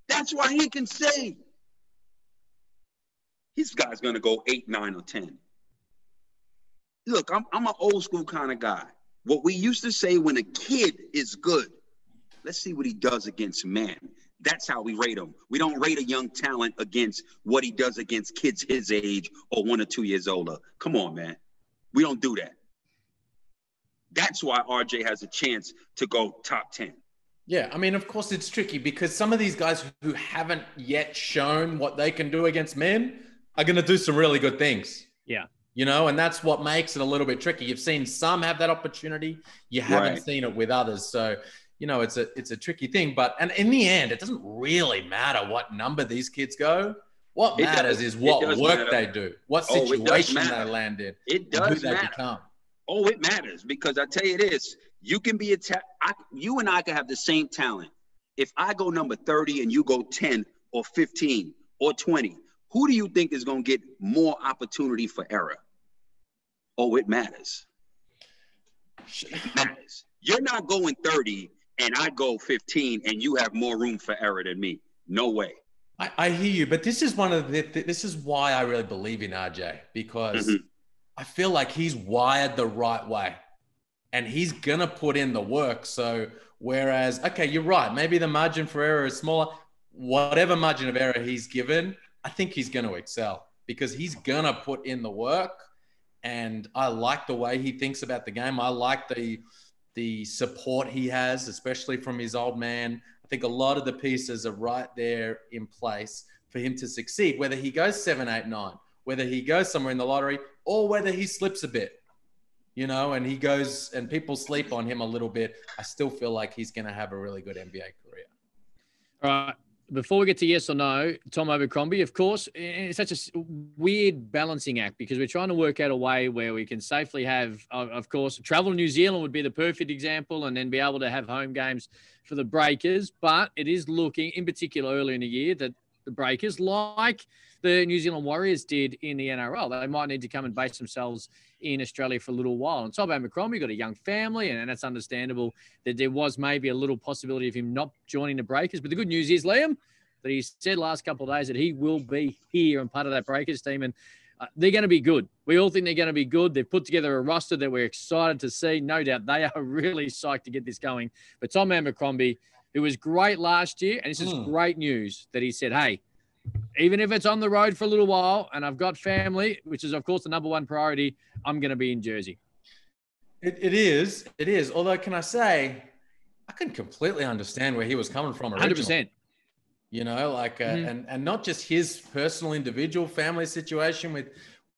That's why he can say this guy's gonna go eight, nine, or ten. Look, I'm I'm an old school kind of guy. What we used to say when a kid is good, let's see what he does against man. That's how we rate him. We don't rate a young talent against what he does against kids his age or one or two years older. Come on, man. We don't do that. That's why RJ has a chance to go top 10. Yeah, I mean, of course, it's tricky because some of these guys who haven't yet shown what they can do against men are going to do some really good things. Yeah you know, and that's what makes it a little bit tricky. You've seen some have that opportunity, you haven't right. seen it with others. So, you know, it's a it's a tricky thing. But and in the end, it doesn't really matter what number these kids go. What it matters does. is what work matter. they do, what oh, situation they land in, it does who matter. they become. Oh, it matters because I tell you this: you can be a ta- I, you and I can have the same talent. If I go number thirty and you go ten or fifteen or twenty, who do you think is going to get more opportunity for error? Oh, it matters. It matters. You're not going 30 and I go 15 and you have more room for error than me. No way. I, I hear you, but this is one of the, this is why I really believe in RJ because mm-hmm. I feel like he's wired the right way and he's going to put in the work. So, whereas, okay, you're right. Maybe the margin for error is smaller. Whatever margin of error he's given, I think he's going to excel because he's going to put in the work. And I like the way he thinks about the game. I like the the support he has, especially from his old man. I think a lot of the pieces are right there in place for him to succeed, whether he goes seven, eight, nine, whether he goes somewhere in the lottery, or whether he slips a bit, you know, and he goes and people sleep on him a little bit. I still feel like he's going to have a really good NBA career. All right before we get to yes or no, Tom Abercrombie, of course, it's such a weird balancing act because we're trying to work out a way where we can safely have, of course, travel to New Zealand would be the perfect example and then be able to have home games for the Breakers. But it is looking, in particular, early in the year, that the Breakers like the New Zealand Warriors did in the NRL. They might need to come and base themselves in Australia for a little while. And Tom Abercrombie got a young family, and, and that's understandable that there was maybe a little possibility of him not joining the Breakers. But the good news is, Liam, that he said last couple of days that he will be here and part of that Breakers team. And uh, they're going to be good. We all think they're going to be good. They've put together a roster that we're excited to see. No doubt they *laughs* are really psyched to get this going. But Tom Abercrombie, who was great last year, and this is mm. great news that he said, hey, even if it's on the road for a little while and I've got family, which is, of course, the number one priority, I'm going to be in Jersey. It, it is. It is. Although, can I say, I can completely understand where he was coming from. Originally. 100%. You know, like, uh, mm-hmm. and, and not just his personal individual family situation with,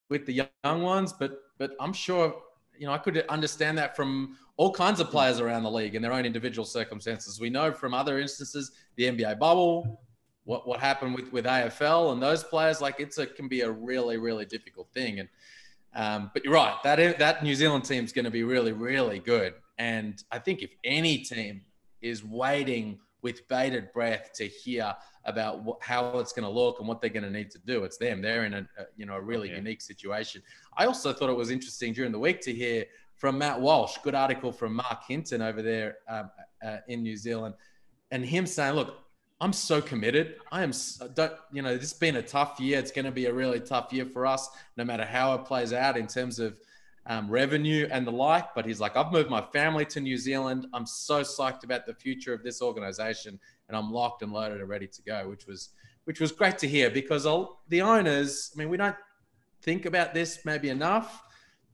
with the young ones, but, but I'm sure, you know, I could understand that from all kinds of players around the league in their own individual circumstances. We know from other instances, the NBA bubble, what what happened with with AFL and those players. Like it's a can be a really really difficult thing. And um, but you're right that that New Zealand team is going to be really really good. And I think if any team is waiting with bated breath to hear about what, how it's going to look and what they're going to need to do. It's them. They're in a, a you know a really yeah. unique situation. I also thought it was interesting during the week to hear from Matt Walsh, good article from Marc Hinton over there um, uh, in New Zealand, and him saying, "Look, I'm so committed. I am, don't, you know, this has been a tough year. It's going to be a really tough year for us, no matter how it plays out in terms of um, revenue and the like. But he's like, I've moved my family to New Zealand. I'm so psyched about the future of this organization, and I'm locked and loaded and ready to go, which was, which was great to hear because I'll, the owners, I mean, we don't think about this maybe enough,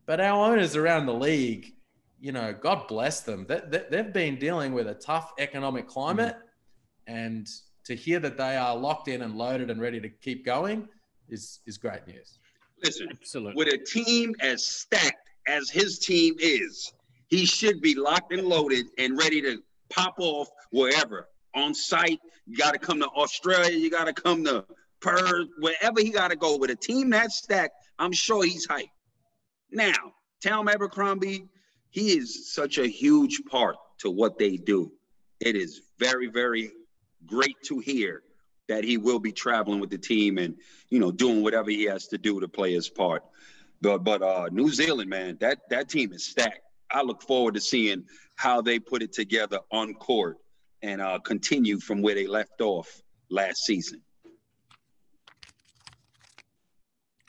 but our owners around the league, you know, God bless them. They, they, they've been dealing with a tough economic climate. Mm-hmm and to hear that they are locked in and loaded and ready to keep going is is great news. Listen, Absolutely. with a team as stacked as his team is, he should be locked and loaded and ready to pop off wherever on site. You got to come to Australia. You got to come to Perth, wherever he got to go. With a team that stacked, I'm sure he's hyped. Now, Tom Abercrombie, he is such a huge part to what they do. It is very, very great to hear that he will be traveling with the team and you know doing whatever he has to do to play his part. But but uh, New Zealand, man, that that team is stacked. I look forward to seeing how they put it together on court and uh, continue from where they left off last season.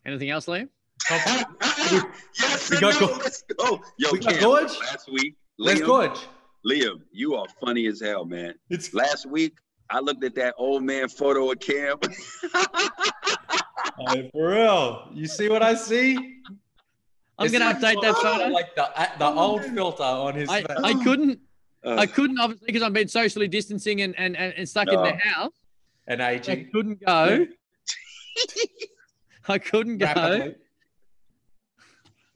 Anything else, Liam? *laughs* yes, we got no, let's go. Yo, we got Gorge last week. Liam, Let's Gorge. Liam, you are funny as hell, man. It's last week I looked at that old man photo of Cam. hey, for real. You see what I see? I'm it's gonna update that photo. Like the the oh, old filter on his. I, I couldn't. Uh, I couldn't obviously because I've been socially distancing and and, and stuck no. in the house. And aging. I couldn't go. *laughs* I couldn't go. Rapidly.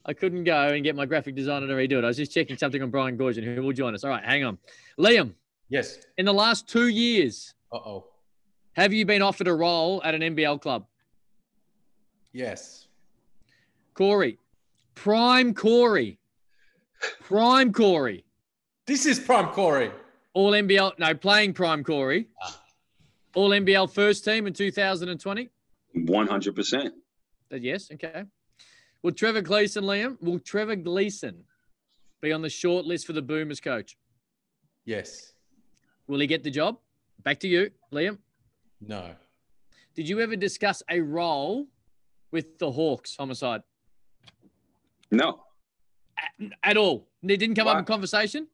I couldn't go and get my graphic designer to redo it. I was just checking something on Brian Goorjian, who will join us. All right, hang on. Liam, Yes. In the last two years, uh oh, have you been offered a role at an NBL club? Yes. Corey, prime Corey, prime Corey. This is prime Corey. All NBL, no, playing prime Corey. Ah. All NBL first team in 2020. 100%. Yes. Okay. Will Trevor Gleeson, Liam, will Trevor Gleeson be on the short list for the Boomers coach? Yes. Will he get the job? Back to you, Liam. No. Did you ever discuss a role with the Hawks homicide? No. At, at all. It didn't come Why? up in conversation?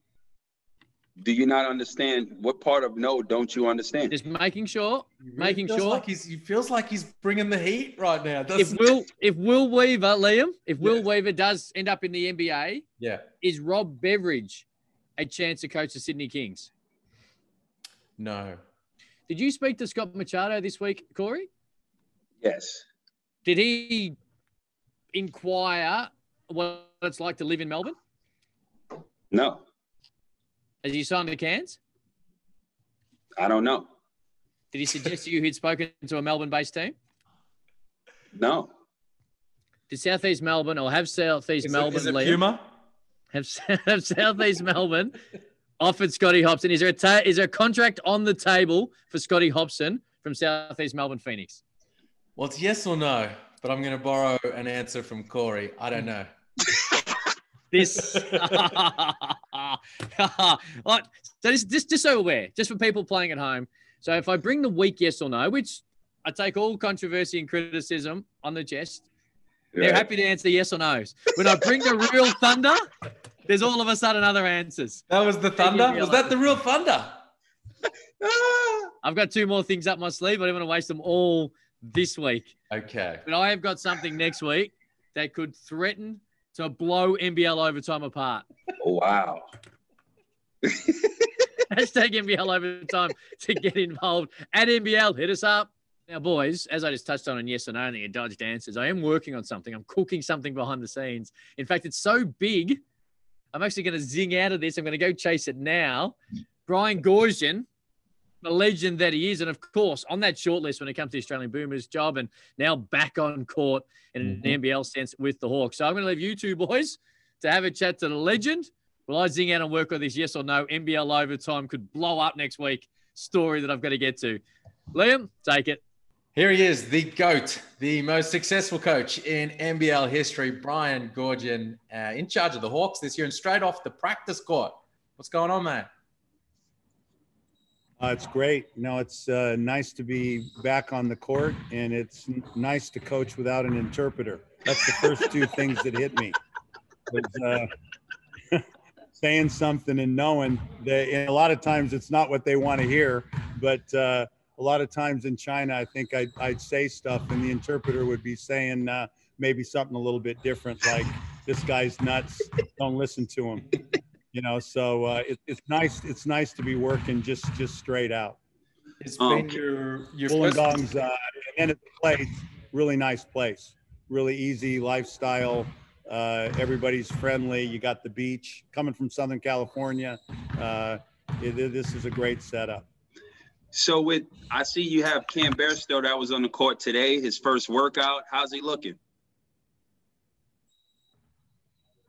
Do you not understand what part of no don't you understand? Just making sure, really making sure. Like he's, he feels like he's bringing the heat right now. If Will, if Will Weaver, Liam, if Will Weaver does end up in the NBA, yeah, is Rob Beveridge a chance to coach the Sydney Kings? No. Did you speak to Scott Machado this week, Corey? Yes. Did he inquire what it's like to live in Melbourne? No. Has he signed the cans? I don't know. Did he suggest to you he'd spoken to a Melbourne-based team? No. Did Southeast Melbourne or have Southeast is Melbourne? It, is it Puma? Have, *laughs* have Southeast Melbourne offered Scotty Hopson. Is there a ta- is there a contract on the table for Scotty Hopson from Southeast Melbourne Phoenix? Well, it's yes or no, but I'm going to borrow an answer from Corey. I don't know. this. *laughs* so this, this, just so aware, just for people playing at home. So if I bring the weak yes or no, which I take all controversy and criticism on the chest, they're happy to answer yes or no's. When I bring the real thunder, there's all of a sudden other answers. That was the thunder. Was that the real thunder? I've got two more things up my sleeve. I don't want to waste them all this week. Okay. But I have got something next week that could threaten to blow NBL overtime apart. Oh, wow. *laughs* Hashtag NBL overtime to get involved at NBL. Hit us up. Now, boys, as I just touched on in yes or no and the dodged answers, I am working on something. I'm cooking something behind the scenes. In fact, it's so big, I'm actually going to zing out of this. I'm going to go chase it now. Brian Goorjian, the legend that he is, and of course, on that shortlist when it comes to the Australian Boomers job, and now back on court in an mm-hmm. NBL sense with the Hawks. So I'm going to leave you two boys to have a chat to the legend. Will I zing out and work on this yes or no? NBL overtime could blow up next week. Story that I've got to get to. Liam, take it. Here he is, the GOAT, the most successful coach in NBL history, Brian Goorjian, uh, in charge of the Hawks this year and straight off the practice court. What's going on, man? Uh, it's great. You know, it's uh, nice to be back on the court, and it's n- nice to coach without an interpreter. That's the first two things that hit me. Was, uh, *laughs* saying something and knowing that a lot of times it's not what they want to hear, but uh, a lot of times in China, I think I'd, I'd say stuff, and the interpreter would be saying uh, maybe something a little bit different, like "This guy's nuts. Don't listen to him." you know so uh, it, it's nice it's nice to be working just just straight out. It's Um, been your, your first- Wollongong's uh, and it's a place really nice place. Really easy lifestyle uh, everybody's friendly. You got the beach. Coming from southern california uh, it, it- this is a great setup So with I see you have Cam Bairstow that was on the court today, his first workout. How's he looking?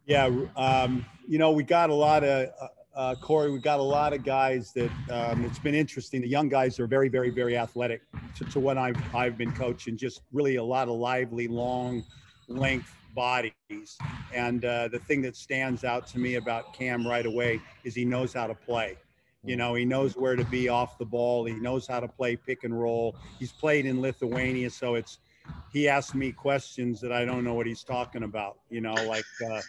Yeah, um, you know, we got a lot of uh, uh, Corey. We got a lot of guys that um, it's been interesting. The young guys are very, very, very athletic to, to what I've I've been coaching. Just really a lot of lively, long, length bodies. And uh, the thing that stands out to me about Cam right away is he knows how to play. You know, he knows where to be off the ball. He knows how to play pick and roll. He's played in Lithuania, so it's he asks me questions that I don't know what he's talking about. You know, like. Uh,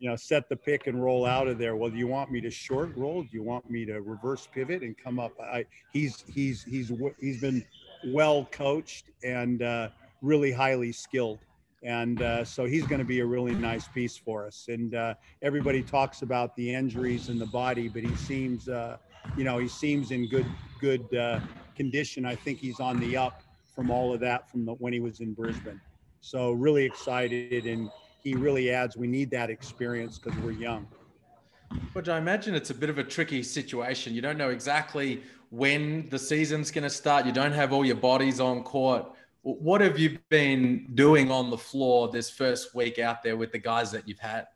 you know, set the pick and roll out of there. Well, do you want me to short roll? Do you want me to reverse pivot and come up? I, he's he's he's he's been well coached and uh, really highly skilled, and uh, so he's going to be a really nice piece for us. And uh, everybody talks about the injuries in the body, but he seems, uh, you know, he seems in good good uh, condition. I think he's on the up from all of that from the, when he was in Brisbane. So really excited and he really adds. We need that experience because we're young. But I imagine it's a bit of a tricky situation. You don't know exactly when the season's going to start. You don't have all your bodies on court. What have you been doing on the floor this first week out there with the guys that you've had?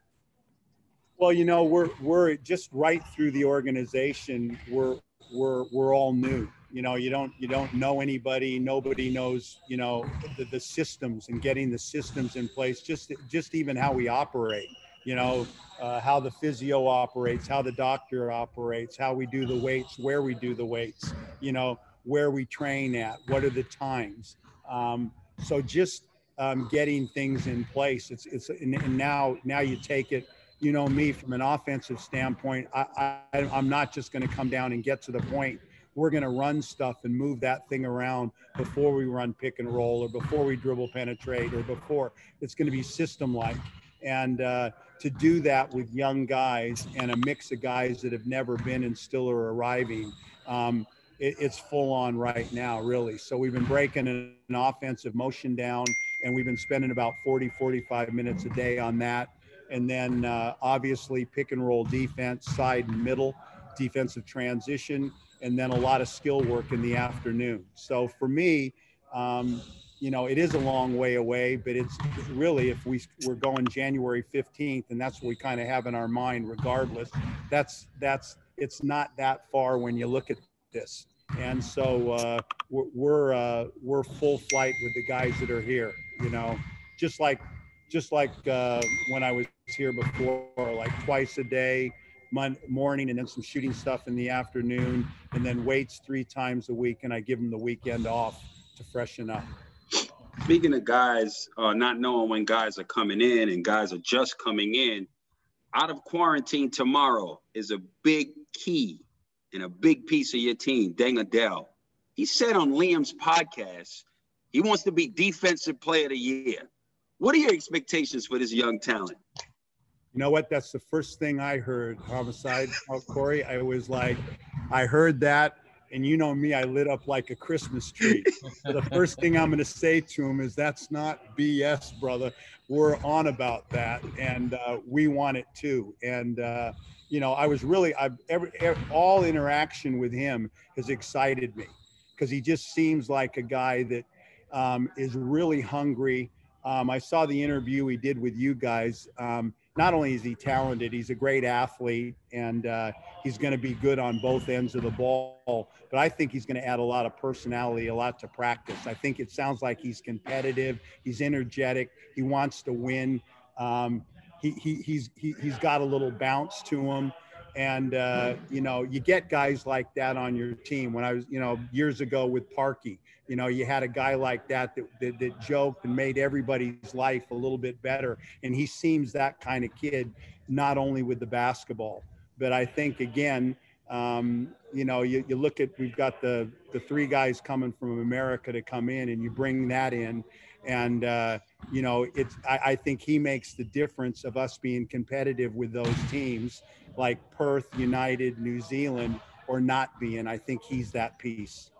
Well, you know, we're we're just right through the organization. We're we're we're all new. You know, you don't you don't know anybody. Nobody knows. You know, the, the systems and getting the systems in place. Just just even how we operate. You know, uh, how the physio operates, how the doctor operates, how we do the weights, where we do the weights. You know, where we train at, what are the times. Um, so just um, getting things in place. It's it's and, and now now you take it you know me from an offensive standpoint I, I i'm not just going to come down and get to the point. We're going to run stuff and move that thing around before we run pick and roll or before we dribble penetrate or before. It's going to be system like and uh, to do that with young guys and a mix of guys that have never been and still are arriving um, it, it's full on right now really. So we've been breaking an, an offensive motion down and we've been spending about 40 45 minutes a day on that and then uh, obviously pick and roll defense, side and middle, defensive transition, and then a lot of skill work in the afternoon. So for me, um, you know, it is a long way away, but it's really if we we're going January 15th, and that's what we kind of have in our mind, regardless. That's that's it's not that far when you look at this. and so uh, we're we're, uh, we're full flight with the guys that are here. You know, just like just like uh, when I was here before, like twice a day, mon- morning, and then some shooting stuff in the afternoon, and then weights three times a week, and I give them the weekend off to freshen up. Speaking of guys uh, not knowing when guys are coming in and guys are just coming in, out of quarantine tomorrow is a big key and a big piece of your team, Deng Adel. He said on Liam's podcast he wants to be defensive player of the year. What are your expectations for this young talent? You know what? That's the first thing I heard, homicide, oh, Corey. I was like, I heard that and you know me, I lit up like a Christmas tree. so the first thing I'm going to say to him is, "That's not BS, brother. We're on about that, and uh, we want it too." And uh, you know, I was really, I've every, every all interaction with him has excited me because he just seems like a guy that um, is really hungry. Um, I saw the interview he did with you guys. Um, not only is he talented, he's a great athlete, and uh, he's going to be good on both ends of the ball. But I think he's going to add a lot of personality, a lot to practice. I think it sounds like he's competitive, he's energetic, he wants to win. Um, he, he, he's he, he's got a little bounce to him and uh, you know you get guys like that on your team. When i was you know years ago with parky you know you had a guy like that that, that that, joked and made everybody's life a little bit better. And he seems that kind of kid not only with the basketball but i think again um, you know you, you look at we've got the the three guys coming from america to come in and you bring that in. And uh, you know it's I, I think he makes the difference of us being competitive with those teams like perth united new zealand or not being i think he's that piece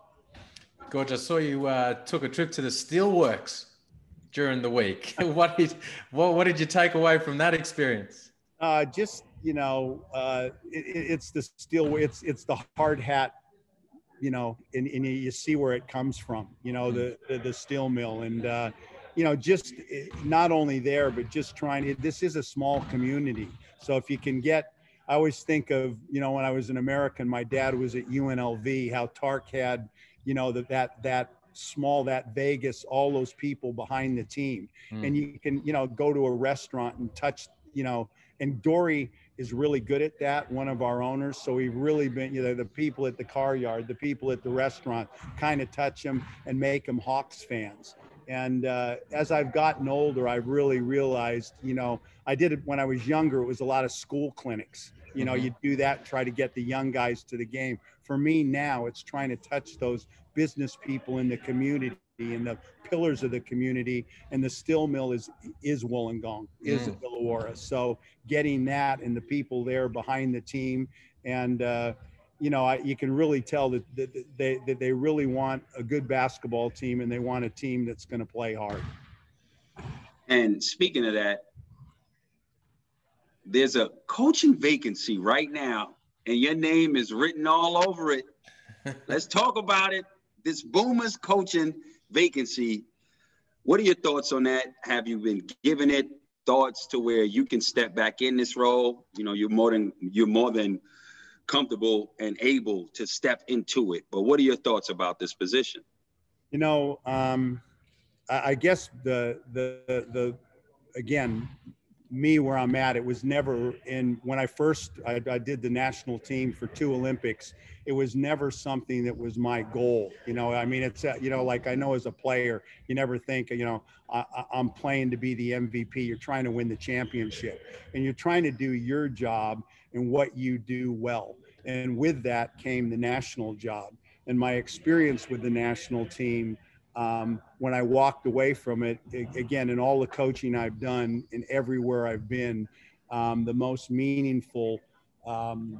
Gorge, I saw you uh, took a trip to the Steelworks during the week. *laughs* *laughs* what did what, what did you take away from that experience? Uh, just you know, uh, it, it's the steel. It's it's the hard hat. You know, and, and you see where it comes from. You know, the the, the steel mill, and uh, you know, just eh, not only there, but just trying. to. This is a small community, so if you can get I always think of, you know, when I was an American, my dad was at UNLV, how Tark had you know that that that small that Vegas, all those people behind the team, mm. and you can you know go to a restaurant and touch you know, and Dorry is really good at that. One of our owners, so we've really been you know the people at the car yard, the people at the restaurant, kind of touch them and make them Hawks fans. And uh, as I've gotten older, I've really realized, you know, I did it when I was younger. It was a lot of school clinics. You know, mm-hmm. you do that, try to get the young guys to the game. For me now, it's trying to touch those business people in the community and the pillars of the community. And the steel mill is is Wollongong, is mm. Illawarra. So getting that and the people there behind the team, and uh, you know, I, you can really tell that, that, they that they really want a good basketball team and they want a team that's going to play hard. And speaking of that, there's a coaching vacancy right now and your name is written all over it. *laughs* Let's talk about it. This Boomers coaching vacancy. What are your thoughts on that? Have you been given it thoughts to where you can step back in this role? You know, you're more than you're more than comfortable and able to step into it. But what are your thoughts about this position? You know, um, I, guess the the the again me where I'm at. It was never in when I first I, I, did the national team for two Olympics. It was never something that was my goal. You know, I mean, it's you know, like I know as a player, you never think you know I, I'm playing to be the MVP. You're trying to win the championship, and you're trying to do your job and what you do well. And with that came the national job. And my experience with the national team um, when I walked away from it, again, in all the coaching I've done and everywhere I've been, um, the most meaningful um,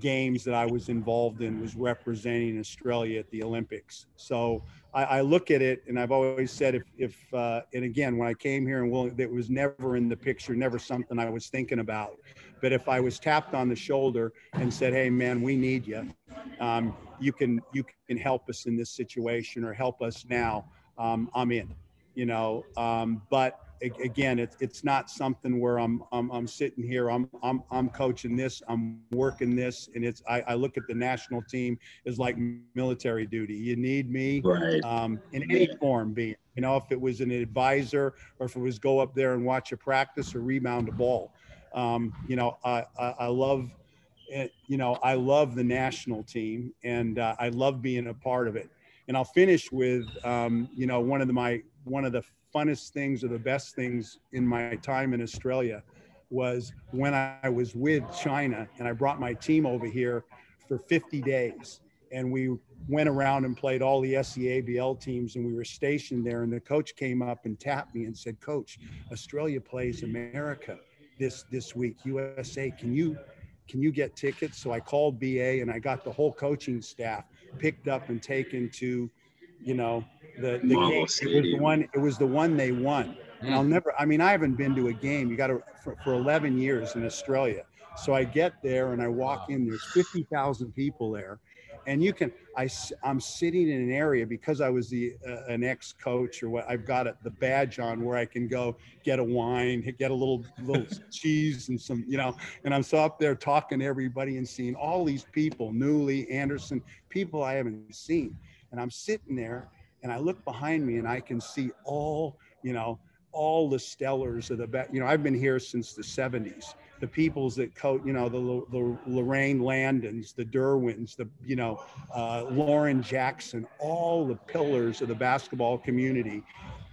games that I was involved in was representing Australia at the Olympics. So I, I look at it, and I've always said, if, if uh, and again, when I came here and it was never in the picture, never something I was thinking about. But if I was tapped on the shoulder and said, "Hey, man, we need you," um, you can you can help us in this situation or help us now. Um, I'm in, you know. Um, but again, it's it's not something where I'm I'm, I'm sitting here. I'm I'm I'm coaching this. I'm working this, and it's I, I look at the national team as like military duty. You need me Right. um, in any form, be it, you know, if it was an advisor or if it was go up there and watch a practice or rebound a ball. Um, you know, I, I, I love. You know, I love the national team and uh, I love being a part of it. And I'll finish with, um, you know, one of the, my, one of the funnest things or the best things in my time in Australia was when I was with China and I brought my team over here for 50 days and we went around and played all the SEABL teams and we were stationed there and the coach came up and tapped me and said coach Australia plays America this this week. USA can you can you get tickets? So I called BA and I got the whole coaching staff picked up and taken to you know the the Marvel game. It was the one it was the one they won. And I'll mm. never I mean I haven't been to a game. You got to for, for 11 years in Australia. So I get there and I walk in there's 50,000 people there and you can I'm sitting in an area because I was the uh, an ex coach or what I've got it, the badge on where I can go get a wine, get a little little *laughs* cheese and some you know, and I'm so up there talking to everybody and seeing all these people, Newly, Anderson, people I haven't seen, and I'm sitting there and I look behind me and I can see all you know all the stellars of the back. You know, I've been here since the 70s. The peoples that coach, you know, the, the Lorraine Landons, the Derwins, the, you know, uh, Lauren Jackson, all the pillars of the basketball community,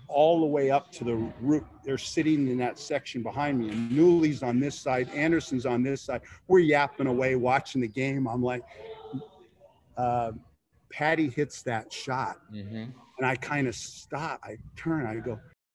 all the way up to the root. They're sitting in that section behind me. And Newly's on this side, Anderson's on this side. We're yapping away, watching the game. I'm like, uh, Patty hits that shot Mhm. and I kind of stop. I turn. I go,